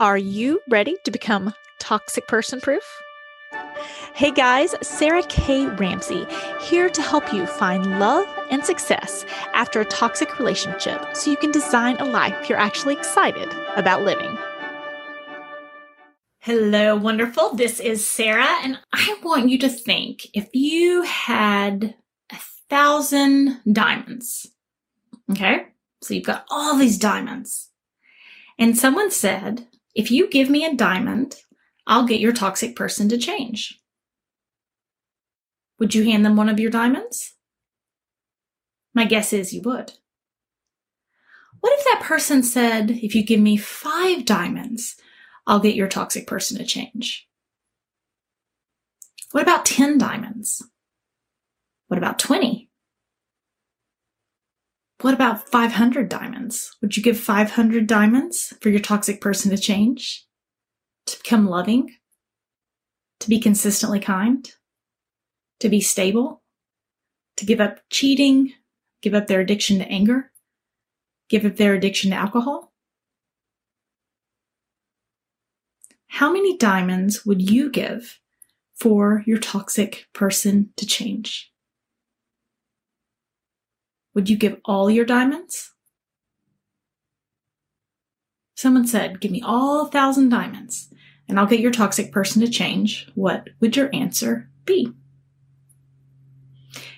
Are you ready to become toxic person proof? Hey guys, Sarah K. Ramsey here to help you find love and success after a toxic relationship so you can design a life you're actually excited about living. Hello, wonderful. This is Sarah, and I want you to think if you had a thousand diamonds. Okay, so you've got all these diamonds. And someone said, if you give me a diamond, I'll get your toxic person to change. Would you hand them one of your diamonds? My guess is you would. What if that person said, if you give me five diamonds, I'll get your toxic person to change? What about 10 diamonds? What about 20? What about 500 diamonds? Would you give 500 diamonds for your toxic person to change? To become loving? To be consistently kind? To be stable? To give up cheating? Give up their addiction to anger? Give up their addiction to alcohol? How many diamonds would you give for your toxic person to change? Would you give all your diamonds? Someone said, Give me all a thousand diamonds and I'll get your toxic person to change. What would your answer be?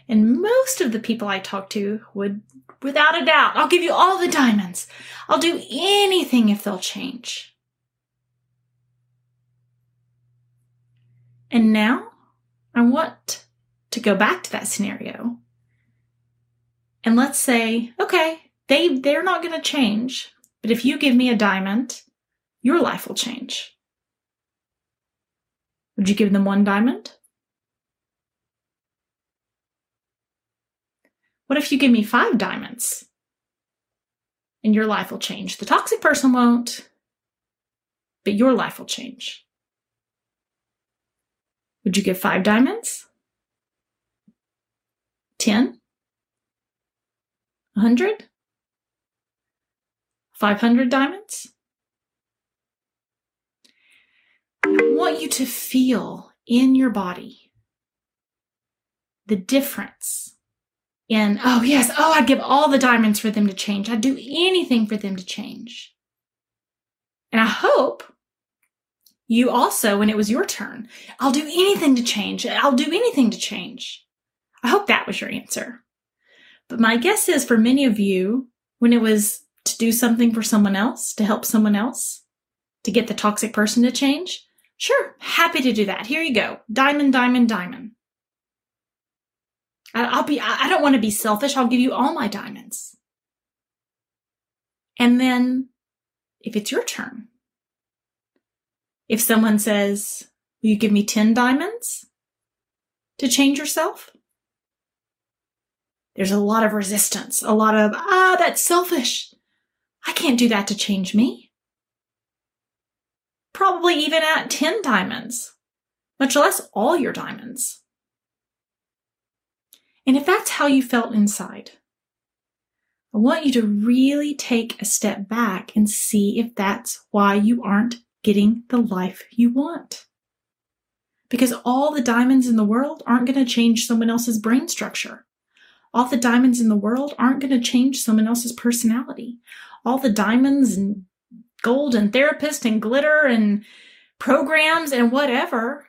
And most of the people I talk to would, without a doubt, I'll give you all the diamonds. I'll do anything if they'll change. And now I want to go back to that scenario and let's say, okay, they, they're not going to change, but if you give me a diamond, your life will change. Would you give them one diamond? What if you give me five diamonds and your life will change? The toxic person won't, but your life will change. Would you give five diamonds? Ten? 100? 500 diamonds? I want you to feel in your body the difference in, oh, yes, oh, I'd give all the diamonds for them to change. I'd do anything for them to change. And I hope you also, when it was your turn, I'll do anything to change. I'll do anything to change. I hope that was your answer. But my guess is for many of you, when it was to do something for someone else, to help someone else, to get the toxic person to change, sure, happy to do that. Here you go. Diamond, diamond, diamond. I'll be, I don't want to be selfish. I'll give you all my diamonds. And then if it's your turn, if someone says, will you give me 10 diamonds to change yourself? There's a lot of resistance, a lot of, ah, that's selfish. I can't do that to change me. Probably even at 10 diamonds, much less all your diamonds. And if that's how you felt inside, I want you to really take a step back and see if that's why you aren't getting the life you want. Because all the diamonds in the world aren't going to change someone else's brain structure. All the diamonds in the world aren't going to change someone else's personality. All the diamonds and gold and therapist and glitter and programs and whatever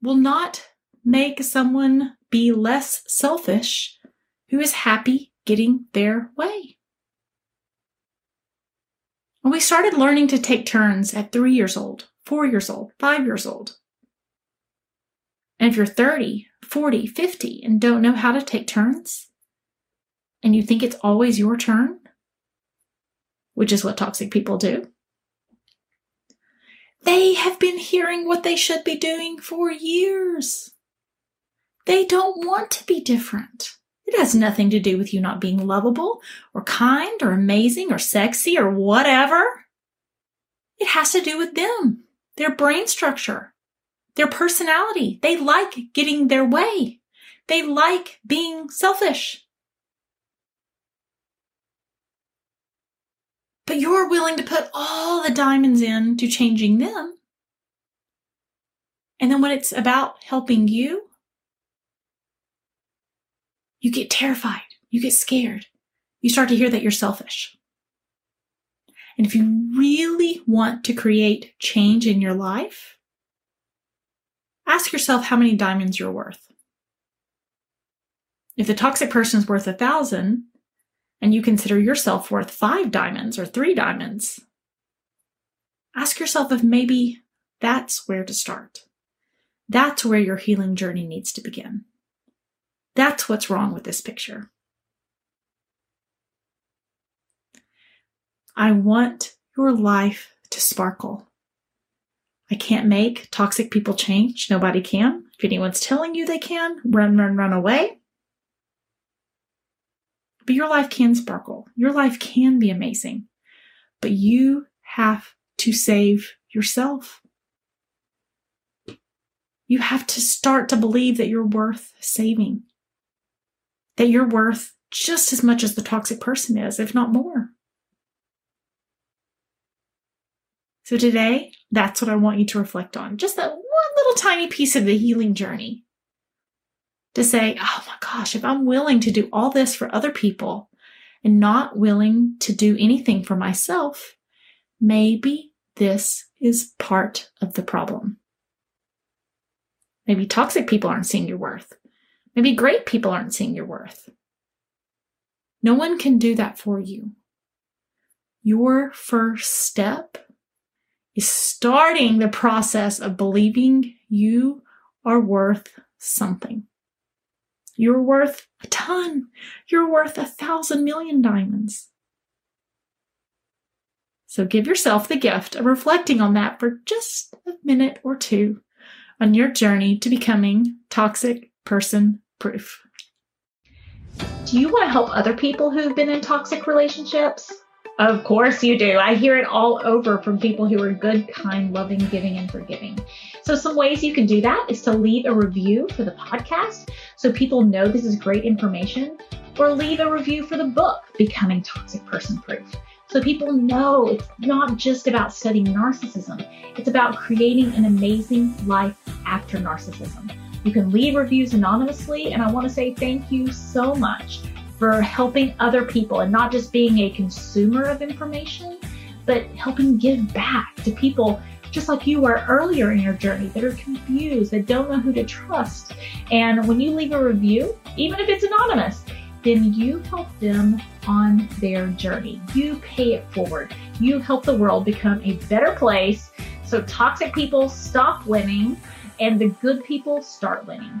will not make someone be less selfish who is happy getting their way. And we started learning to take turns at three years old, four years old, five years old. And if you're 30, 40, 50 and don't know how to take turns, and you think it's always your turn, which is what toxic people do, they have been hearing what they should be doing for years. They don't want to be different. It has nothing to do with you not being lovable or kind or amazing or sexy or whatever. It has to do with them, their brain structure, their personality. They like getting their way. They like being selfish. but you're willing to put all the diamonds in to changing them. And then when it's about helping you, you get terrified, you get scared, you start to hear that you're selfish. And if you really want to create change in your life, ask yourself how many diamonds you're worth. If the toxic person is worth a thousand and you consider yourself worth five diamonds or three diamonds, ask yourself if maybe that's where to start. That's where your healing journey needs to begin. That's what's wrong with this picture. I want your life to sparkle. I can't make toxic people change. Nobody can. If anyone's telling you they can, run, run, run away. But your life can sparkle. Your life can be amazing. But you have to save yourself. You have to start to believe that you're worth saving, that you're worth just as much as the toxic person is, if not more. So today, that's what I want you to reflect on. Just that one little tiny piece of the healing journey to say, oh my gosh, if I'm willing to do all this for other people and not willing to do anything for myself, maybe this is part of the problem. Maybe toxic people aren't seeing your worth. Maybe great people aren't seeing your worth. No one can do that for you. Your first step is starting the process of believing you are worth something. You're worth a ton. You're worth a thousand million diamonds. So give yourself the gift of reflecting on that for just a minute or two on your journey to becoming toxic person proof. Do you want to help other people who've been in toxic relationships? Of course you do. I hear it all over from people who are good, kind, loving, giving, and forgiving. So, some ways you can do that is to leave a review for the podcast so people know this is great information, or leave a review for the book, Becoming Toxic Person Proof. So people know it's not just about studying narcissism, it's about creating an amazing life after narcissism. You can leave reviews anonymously, and I want to say thank you so much for helping other people and not just being a consumer of information, but helping give back to people just like you were earlier in your journey that are confused, that don't know who to trust. And when you leave a review, even if it's anonymous, then you help them on their journey. You pay it forward. You help the world become a better place so toxic people stop winning and the good people start winning.